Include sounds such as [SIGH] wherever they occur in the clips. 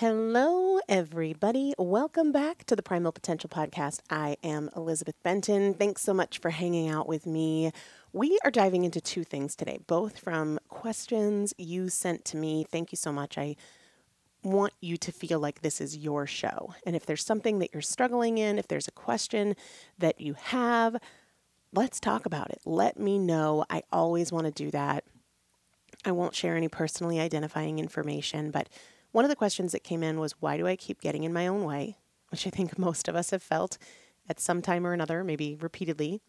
Hello, everybody. Welcome back to the Primal Potential Podcast. I am Elizabeth Benton. Thanks so much for hanging out with me. We are diving into two things today, both from questions you sent to me. Thank you so much. I want you to feel like this is your show. And if there's something that you're struggling in, if there's a question that you have, let's talk about it. Let me know. I always want to do that. I won't share any personally identifying information, but one of the questions that came in was why do I keep getting in my own way? Which I think [LAUGHS] most of us have felt at some time or another, maybe repeatedly.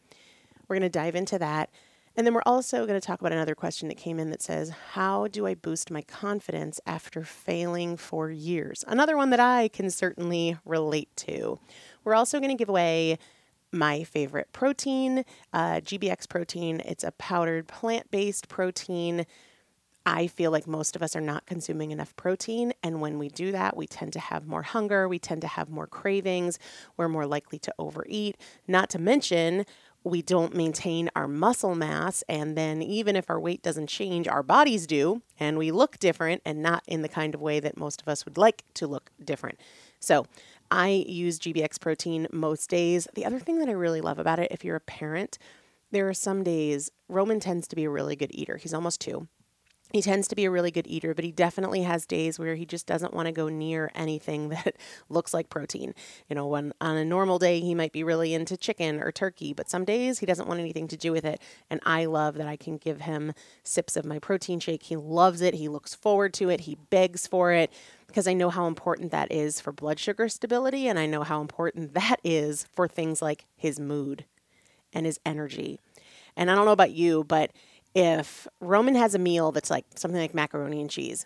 We're going to dive into that. And then we're also going to talk about another question that came in that says, How do I boost my confidence after failing for years? Another one that I can certainly relate to. We're also going to give away my favorite protein, uh, GBX protein. It's a powdered plant based protein I feel like most of us are not consuming enough protein. And when we do that, we tend to have more hunger, we tend to have more cravings, we're more likely to overeat. Not to mention, we don't maintain our muscle mass. And then, even if our weight doesn't change, our bodies do, and we look different and not in the kind of way that most of us would like to look different. So, I use GBX protein most days. The other thing that I really love about it, if you're a parent, there are some days, Roman tends to be a really good eater. He's almost two he tends to be a really good eater, but he definitely has days where he just doesn't want to go near anything [LAUGHS] that looks like protein. You know, when on a normal day he might be really into chicken or turkey, but some days he doesn't want anything to do with it. And I love that I can give him sips of my protein shake. He loves it. He looks forward to it. He begs for it because I know how important that is for blood sugar stability and I know how important [LAUGHS] that is for things like his mood and his energy. And I don't know about you, but if Roman has a meal that's like something like macaroni and cheese,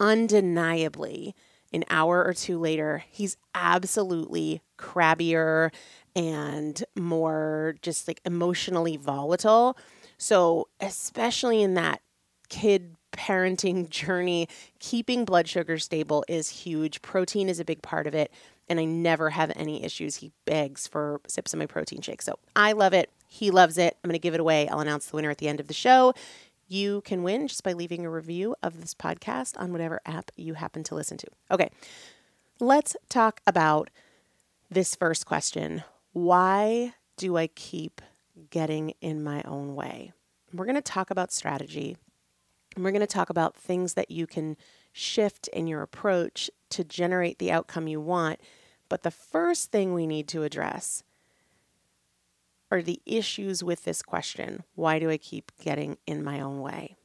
undeniably, an hour or two later, he's absolutely crabbier and more just like emotionally volatile. So, especially in that kid parenting [LAUGHS] journey, keeping blood sugar stable is huge. Protein is a big part of it. And I never have any issues. He begs for sips of my protein shake. So I love it. He loves it. I'm going to give it away. I'll announce the winner at the end of the show. You can win just by leaving a review of this podcast on whatever app you happen to listen to. Okay, let's talk about this first question Why do I keep getting in my own way? We're going to talk about strategy and we're going to talk about things that you can shift in your approach to generate the outcome you want. But the first thing we need to address are the issues with this question why do I keep getting in my own way?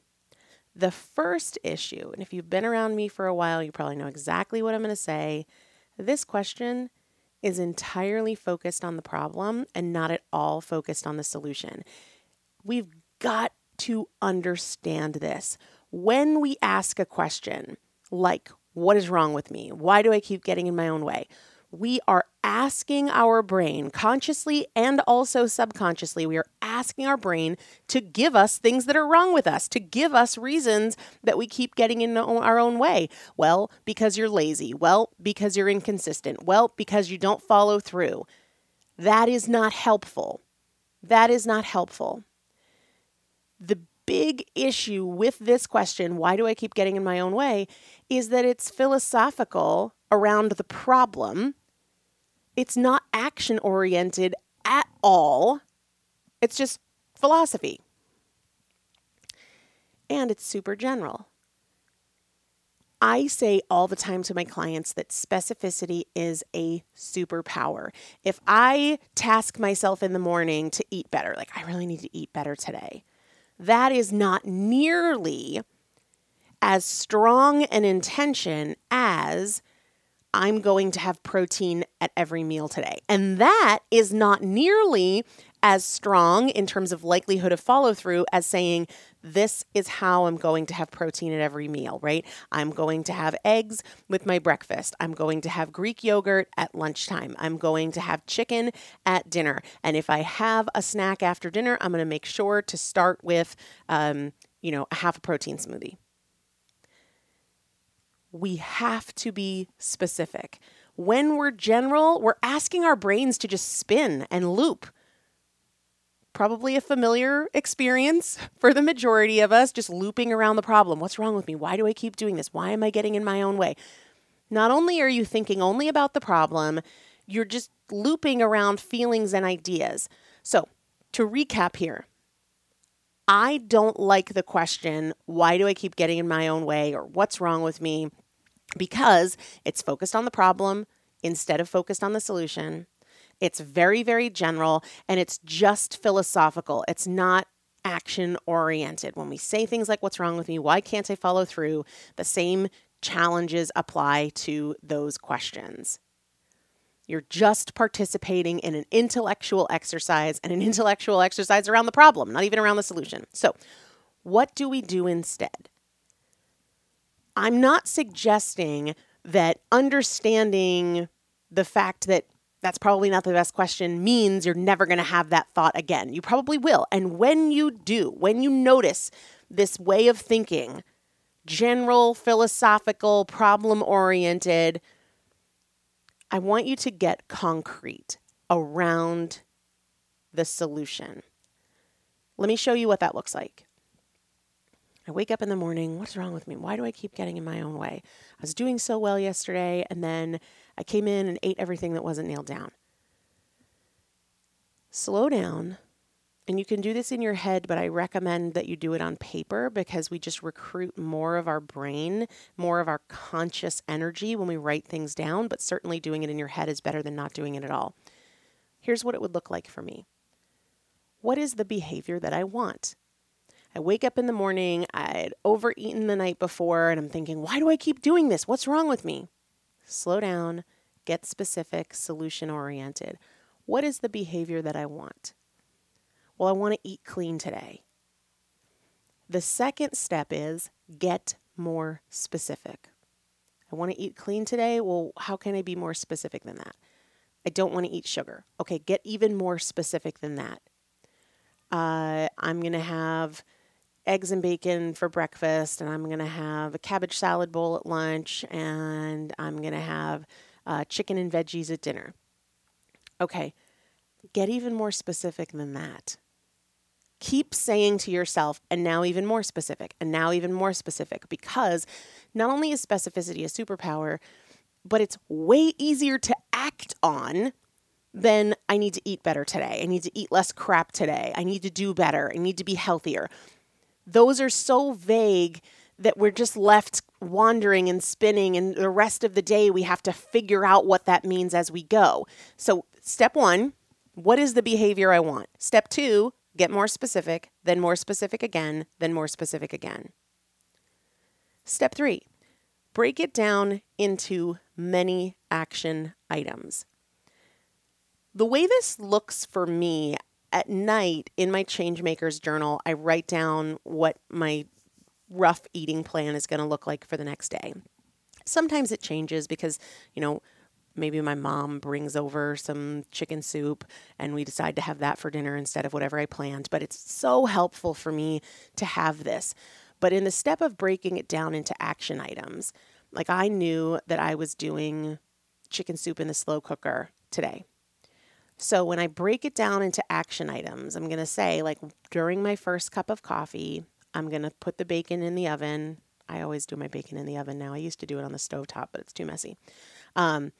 The first issue, and if you've been around me for a while, you probably know exactly what I'm going to say. This question is entirely focused on the problem and not at all focused on the solution. We've got to understand this. When we ask a question like, What is wrong with me? Why do I keep getting in my own way? We are asking our brain, consciously and also subconsciously, we are asking our brain to give us things that are wrong with us, to give us reasons that we keep getting in our own way. Well, because you're lazy. Well, because you're inconsistent. Well, because you don't follow through. That is not helpful. That is not helpful. The big issue with this question, why do I keep getting in my own way, is that it's philosophical around the problem it's not action oriented at all. It's just philosophy. And it's super general. I say all the time to my clients that specificity is a superpower. If I task myself in the morning to eat better, like I really need to eat better today, that is not nearly as strong an intention as I'm going to have protein at every meal today. And that is not nearly as strong in terms of likelihood of follow through as saying, this is how I'm going to have protein at every meal, right? I'm going to have eggs with my breakfast. I'm going to have Greek yogurt at lunchtime. I'm going to have chicken at dinner. And if I have a snack after dinner, I'm going to make sure to start with, um, you know, a half a protein smoothie we have to be specific. When we're general, we're asking our brains to just spin and loop. probably a familiar experience for the majority of us, just looping around the problem. What's wrong with me? Why do I keep doing this? Why am I getting in my own way? Not only are you thinking only about the problem, you're just looping around feelings and ideas. So, to recap here, I don't like the question, why do I keep getting in my own way or what's wrong with me? Because it's focused on the problem instead of focused on the solution. It's very, very general and it's just philosophical. It's not action oriented. When we say things like, What's wrong with me? Why can't I follow through? The same challenges apply to those questions. You're just participating in an intellectual exercise and an intellectual exercise around the problem, not even around the solution. So, what do we do instead? I'm not suggesting that understanding the fact that that's probably not the best question means you're never going to have that thought again. You probably will. And when you do, when you notice this way of thinking, general, philosophical, problem oriented, I want you to get concrete around the solution. Let me show you what that looks like. I wake up in the morning. What's wrong with me? Why do I keep getting in my own way? I was doing so well yesterday, and then I came in and ate everything that wasn't nailed down. Slow down. And you can do this in your head, but I recommend that you do it on paper because we just recruit more of our brain, more of our conscious energy when we write things down. But certainly doing it in your head is better than not doing it at all. Here's what it would look like for me What is the behavior that I want? I wake up in the morning, I'd overeaten the night before, and I'm thinking, why do I keep doing this? What's wrong with me? Slow down, get specific, solution oriented. What is the behavior that I want? Well, I want to eat clean today. The second step is get more specific. I want to eat clean today. Well, how can I be more specific than that? I don't want to eat sugar. Okay, get even more specific than that. Uh, I'm going to have eggs and bacon for breakfast, and I'm going to have a cabbage salad bowl at lunch, and I'm going to have uh, chicken and veggies at dinner. Okay, get even more specific than that. Keep saying to yourself, and now even more specific, and now even more specific, because not only is specificity a superpower, but it's way easier to act on than I need to eat better today. I need to eat less crap today. I need to do better. I need to be healthier those are so vague that we're just left wandering and spinning and the rest of the day we have to figure out what that means as we go. So, step 1, what is the behavior I want? Step 2, get more specific, then more specific again, then more specific again. Step 3, break it down into many action items. The way this looks for me at night in my Changemakers journal, I write down what my rough eating plan is going to look like for the next day. Sometimes it changes because, you know, maybe my mom brings over some chicken soup and we decide to have that for dinner instead of whatever I planned. But it's so helpful for me to have this. But in the step of breaking it down into action items, like I knew that I was doing chicken soup in the slow cooker today. So when I break it down into action items, I'm going to say, like, during my first cup of coffee, I'm going to put the bacon in the oven. I always do my bacon in the oven now. I used to do it on the stove top, but it's too messy. Um,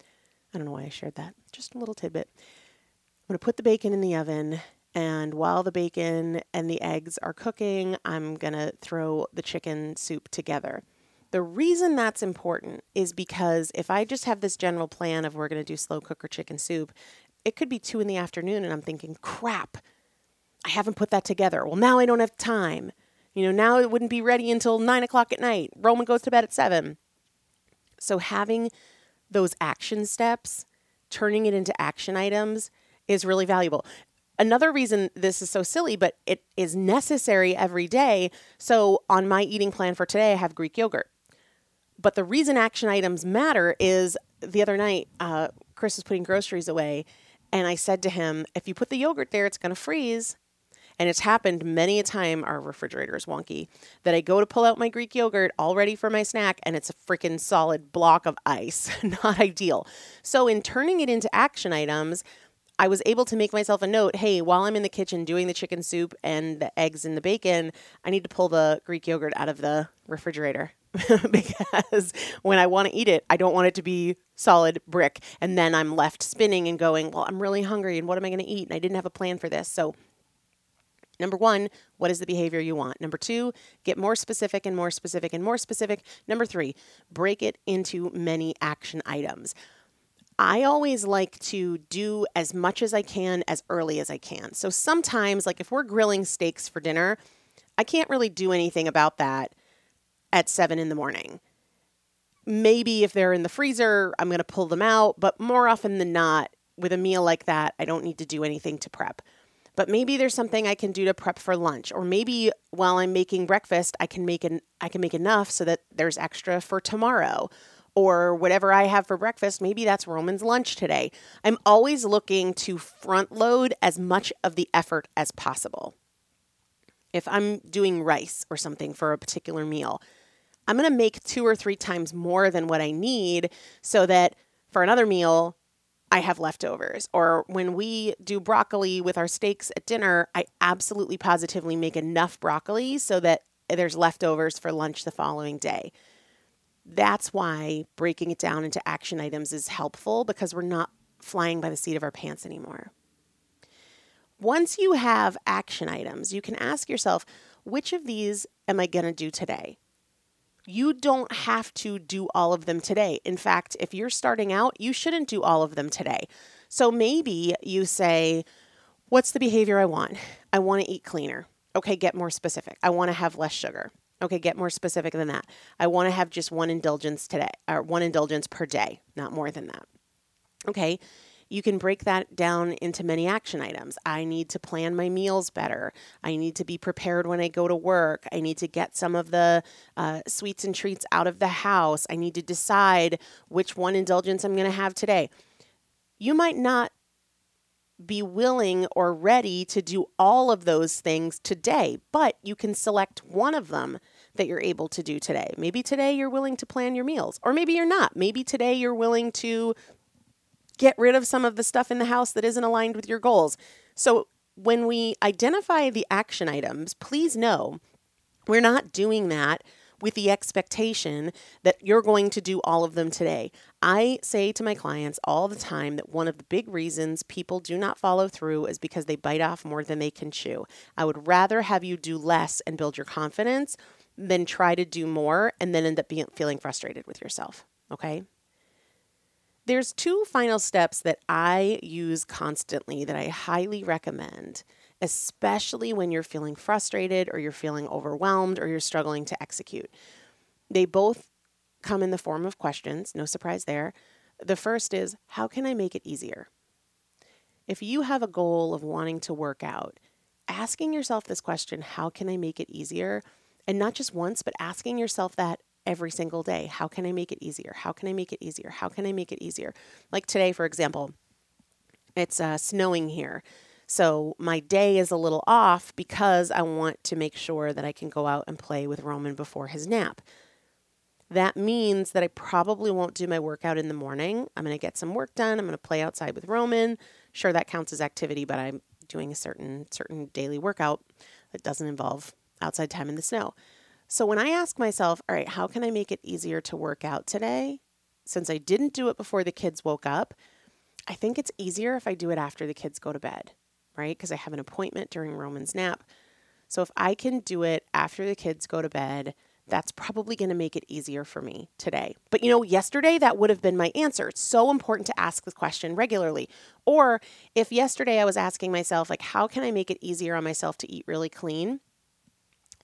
I don't know why I shared that. Just a little tidbit. I'm going to put the bacon in the oven, and while the bacon and the eggs are cooking, I'm going to throw the chicken soup together. The reason that's important is because if I just have this general plan of we're going to do slow cooker chicken soup it could be two in the afternoon and I'm thinking, crap, I haven't put that together. Well, now I don't have time. You know, now it wouldn't be ready until nine o'clock at night. Roman goes to bed at seven. So having those action steps, turning it into action items is really valuable. Another reason this is so silly, but it is necessary every day. So on my eating plan for today, I have Greek yogurt. But the reason action items matter is the other night, uh, Chris was putting groceries away and I said to him, if you put the yogurt there, it's going to freeze. And it's happened many a time, our refrigerator is wonky, that I go to pull out my Greek yogurt all ready for my snack and it's a freaking solid block of ice. [LAUGHS] Not ideal. So, in turning it into action items, I was able to make myself a note hey, while I'm in the kitchen doing the chicken soup and the eggs and the bacon, I need to pull the Greek yogurt out of the refrigerator [LAUGHS] because when I want to eat it, I don't want it to be solid brick. And then I'm left spinning and going, well, I'm really hungry and what am I going to eat? And I didn't have a plan for this. So, Number one, what is the behavior you want? Number two, get more specific and more specific and more specific. Number three, break it into many action items. I always like to do as much as I can as early as I can. So sometimes, like if we're grilling steaks for dinner, I can't really do anything about that at seven in the morning. Maybe if they're in the freezer, I'm going to pull them out, but more often than not, with a meal like that, I don't need to do anything to prep. But maybe there's something I can do to prep for lunch, or maybe while I'm making breakfast, I can make an I can make enough so that there's extra for tomorrow or whatever I have for breakfast, maybe that's Roman's lunch today. I'm always looking to front load as much of the effort as possible. If I'm doing rice or something for a particular meal, I'm going to make two or three times more than what I need so that for another meal, I have leftovers. Or when we do broccoli with our steaks at dinner, I absolutely positively make enough broccoli so that there's leftovers for lunch the following day. That's why breaking it down into action items is helpful because we're not flying by the seat of our pants anymore. Once you have action items, you can ask yourself, which of these am I going to do today? You don't have to do all of them today. In fact, if you're starting out, you shouldn't do all of them today. So maybe you say, What's the behavior I want? I want to eat cleaner. Okay, get more specific. I want to have less sugar. Okay, get more specific than that. I want to have just one indulgence today, or one indulgence per day, not more than that. Okay, you can break that down into many action items. I need to plan my meals better. I need to be prepared when I go to work. I need to get some of the uh, sweets and treats out of the house. I need to decide which one indulgence I'm going to have today. You might not be willing or ready to do all of those things today, but you can select one of them that you're able to do today. Maybe today you're willing to plan your meals, or maybe you're not. Maybe today you're willing to get rid of some of the stuff in the house that isn't aligned with your goals. So, when we identify the action items, please know we're not doing that with the expectation that you're going to do all of them today. I say to my clients all the time that one of the big reasons people do not follow through is because they bite off more than they can chew. I would rather have you do less and build your confidence than try to do more and then end up being feeling frustrated with yourself. Okay? There's two final steps that I use constantly that I highly recommend, especially when you're feeling frustrated or you're feeling overwhelmed or you're struggling to execute. They both come in the form of questions, no surprise there. The first is, how can I make it easier? If you have a goal of wanting to work out, asking yourself this question, how can I make it easier? And not just once, but asking yourself that every single day. How can I make it easier? How can I make it easier? How can I make it easier? Like today, for example, it's uh, snowing here. So my day is a little off because I want to make sure that I can go out and play with Roman before his nap. That means that I probably won't do my workout in the morning. I'm going to get some work done. I'm going to play outside with Roman. Sure, that counts as activity, but I'm doing a certain certain daily workout that doesn't involve outside time in the snow. So when I ask myself, all right, how can I make it easier to work out today? Since I didn't do it before the kids woke up, I think it's easier if I do it after the kids go to bed, right? Because I have an appointment during Roman's nap. So if I can do it after the kids go to bed, that's probably going to make it easier for me today. But you know, yesterday that would have been my answer. It's so important to ask the question regularly. Or if yesterday I was asking myself, like, how can I make it easier on myself to eat really clean?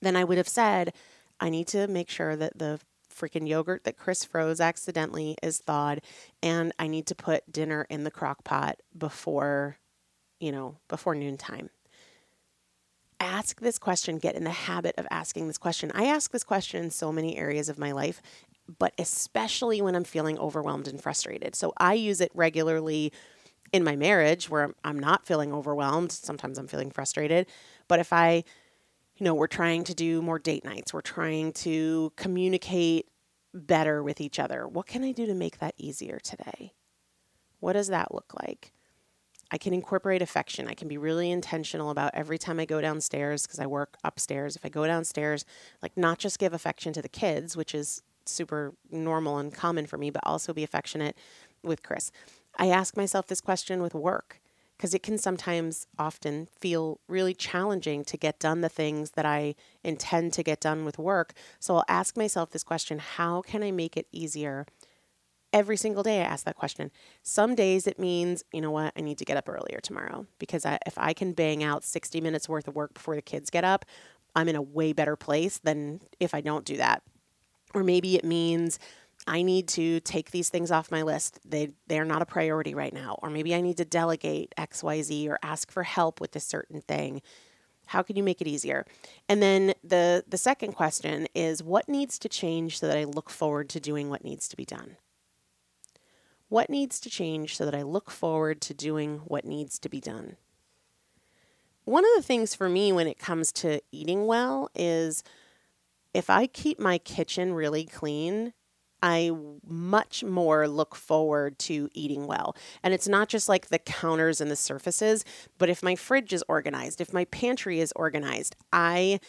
Then I would have said, I need to make sure that the freaking yogurt that Chris froze accidentally is thawed, and I need to put dinner in the crock pot before, you know, before noontime. Ask this question, get in the habit of asking this question. I ask this question in so many areas of my life, but especially when I'm feeling overwhelmed and frustrated. So I use it regularly in my marriage where I'm not feeling overwhelmed. Sometimes I'm feeling frustrated. But if I you know, we're trying to do more date nights. We're trying to communicate better with each other. What can I do to make that easier today? What does that look like? I can incorporate affection. I can be really intentional about every time I go downstairs because I work upstairs. If I go downstairs, like not just give affection to the kids, which is super normal and common for me, but also be affectionate with Chris. I ask myself this question with work because it can sometimes often feel really challenging to get done the things that I intend to get done with work. So I'll ask myself this question how can I make it easier? Every single day, I ask that question. Some days it means, you know what, I need to get up earlier tomorrow because I, if I can bang out 60 minutes worth of work before the kids get up, I'm in a way better place than if I don't do that. Or maybe it means I need to take these things off my list. They they're not a priority right now. Or maybe I need to delegate XYZ or ask for help with a certain thing. How can you make it easier? And then the the second question is what needs to change so that I look forward to doing what needs to be done? What needs to change so that I look forward to doing what needs to be done? One of the things for me when it comes to eating well is if I keep my kitchen really clean, I much more look forward to eating well. And it's not just like the counters and the surfaces, but if my fridge is organized, if my pantry is organized, I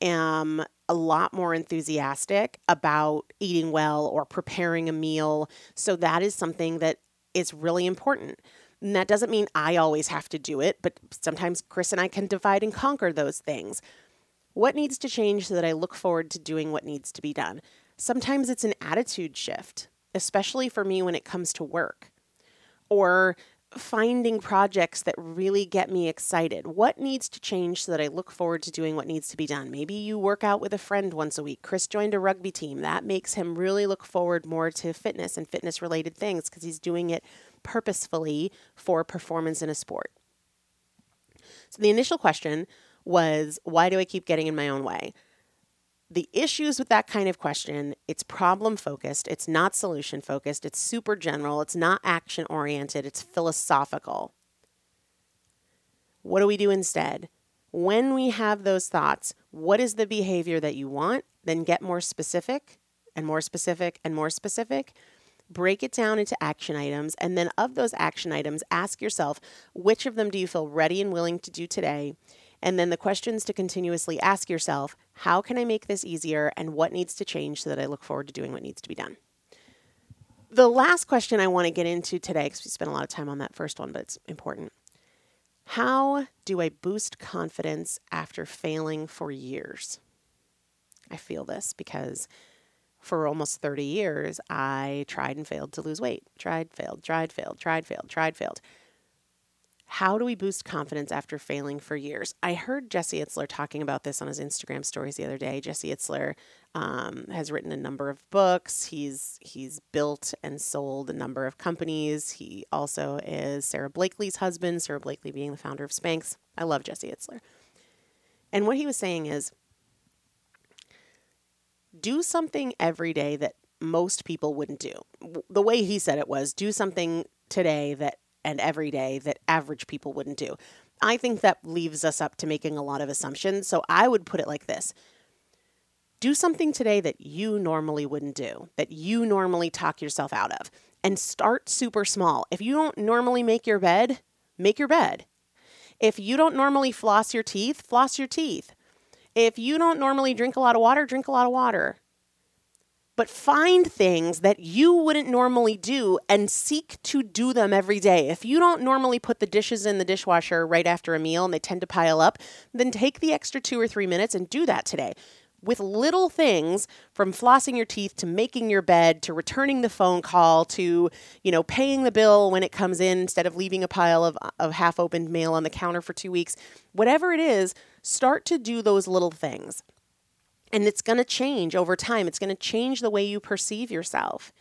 am a lot more enthusiastic about eating well or preparing a meal. So that is something that is really important. And that doesn't mean I always have to do it, but sometimes Chris and I can divide and conquer those things. What needs to change so that I look forward to doing what needs to be done? Sometimes it's an attitude shift, especially for me when it comes to work or finding projects that really get me excited. What needs to change so that I look forward to doing what needs to be done? Maybe you work out with a friend once a week. Chris joined a rugby team. That makes him really look forward more to fitness and fitness related things because he's doing it purposefully for performance in a sport. So the initial question was why do I keep getting in my own way? The issues with that kind of question, it's problem focused, it's not solution focused, it's super general, it's not action oriented, it's philosophical. What do we do instead? When we have those thoughts, what is the behavior that you want? Then get more specific and more specific and more specific. Break it down into action items. And then, of those action items, ask yourself which of them do you feel ready and willing to do today? And then the questions to continuously ask yourself how can I make this easier and what needs to change so that I look forward to doing what needs to be done? The last question I want to get into today, because we spent a lot of time on that first one, but it's important. How do I boost confidence after failing for years? I feel this because for almost 30 years, I tried and failed to lose weight. Tried, failed, tried, failed, tried, failed, tried, failed. How do we boost confidence after failing for years? I heard Jesse Itzler talking about this on his Instagram stories the other day. Jesse Itzler um, has written a number of books. He's he's built and sold a number of companies. He also is Sara Blakely's husband. Sara Blakely being the founder of Spanx. I love Jesse Itzler. And what he was saying is, do something every day that most people wouldn't do. The way he said it was, do something today that and every day that average people wouldn't do. I think that leaves us up to making a lot of assumptions. So I would put it like this do something today that you normally wouldn't do, that you normally talk yourself out of, and start super small. If you don't normally make your bed, make your bed. If you don't normally floss your teeth, floss your teeth. If you don't normally drink a lot of water, drink a lot of water but find things that you wouldn't normally do and seek to do them every day. If you don't normally put the dishes in the dishwasher right after a meal and they tend to pile up, then take the extra two or three minutes and do that today. With little things from flossing your teeth to making your bed to returning the phone call to, you know, paying the bill when it comes in instead of leaving a pile of, of half opened mail on the counter for two weeks, whatever it is, start to do those little things. And it's going to change over time. It's going to change the way you perceive yourself.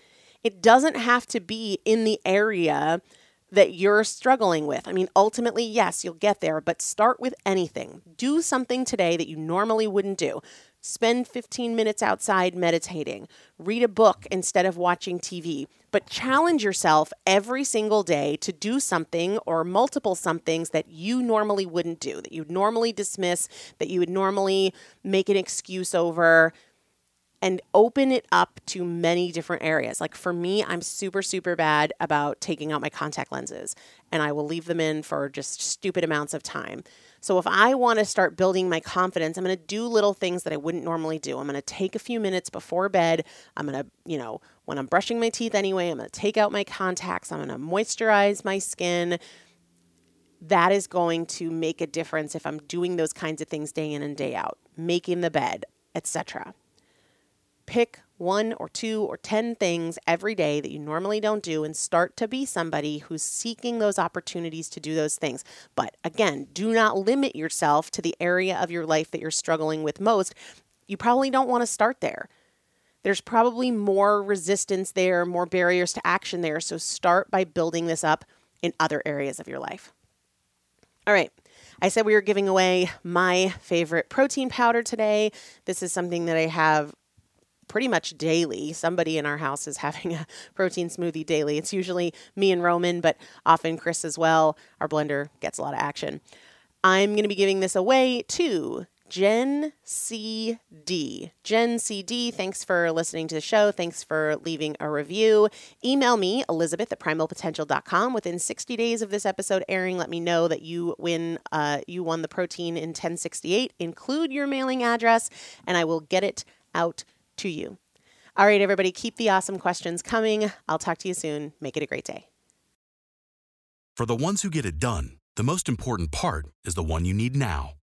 It doesn't have to be in the area that you're struggling with. I mean, ultimately, yes, you'll get there, but start with anything. Do something today that you normally wouldn't do. Spend 15 minutes outside meditating. Read a book instead of watching TV. But challenge yourself every single day to do something or multiple somethings that you normally wouldn't do, that you'd normally dismiss, that you would normally make an excuse over. and open it up to many different areas. Like for me, I'm super, super bad about taking out my contact lenses and I will leave them in for just stupid amounts of time. So if I want to start building my confidence, I'm going to do little things that I wouldn't normally do. I'm going to take a few minutes before bed. I'm going to, you know, when I'm brushing my teeth anyway, I'm going to take out my contacts. I'm going to moisturize my skin. That is going to make a difference if I'm doing those kinds of things day in and day out, making the bed, etc. Pick one or two or 10 things every day that you normally don't do and start to be somebody who's seeking those opportunities to do those things. But again, do not limit yourself to the area of your life that you're struggling with most. You probably don't want to start there. There's probably more resistance there, more barriers to action there. So start by building this up in other areas of your life. All right. I said we were giving away my favorite protein powder today. This is something that I have pretty much daily. Somebody in our house is [LAUGHS] having a protein smoothie daily. It's usually me and Roman, but often Chris as well. Our blender gets a lot of action. I'm going to be giving this away to Jen CD. Jen CD, thanks for listening to the show. Thanks for leaving a review. Email me, Elizabeth at primalpotential.com. Within 60 days of this episode airing, let me know that you win uh, you won the protein in 1068. Include your mailing address, and I will get it out to you. All right, everybody, keep the awesome questions coming. I'll talk to you soon. Make it a great day. For the ones who get it done, the most important part is the one you need now.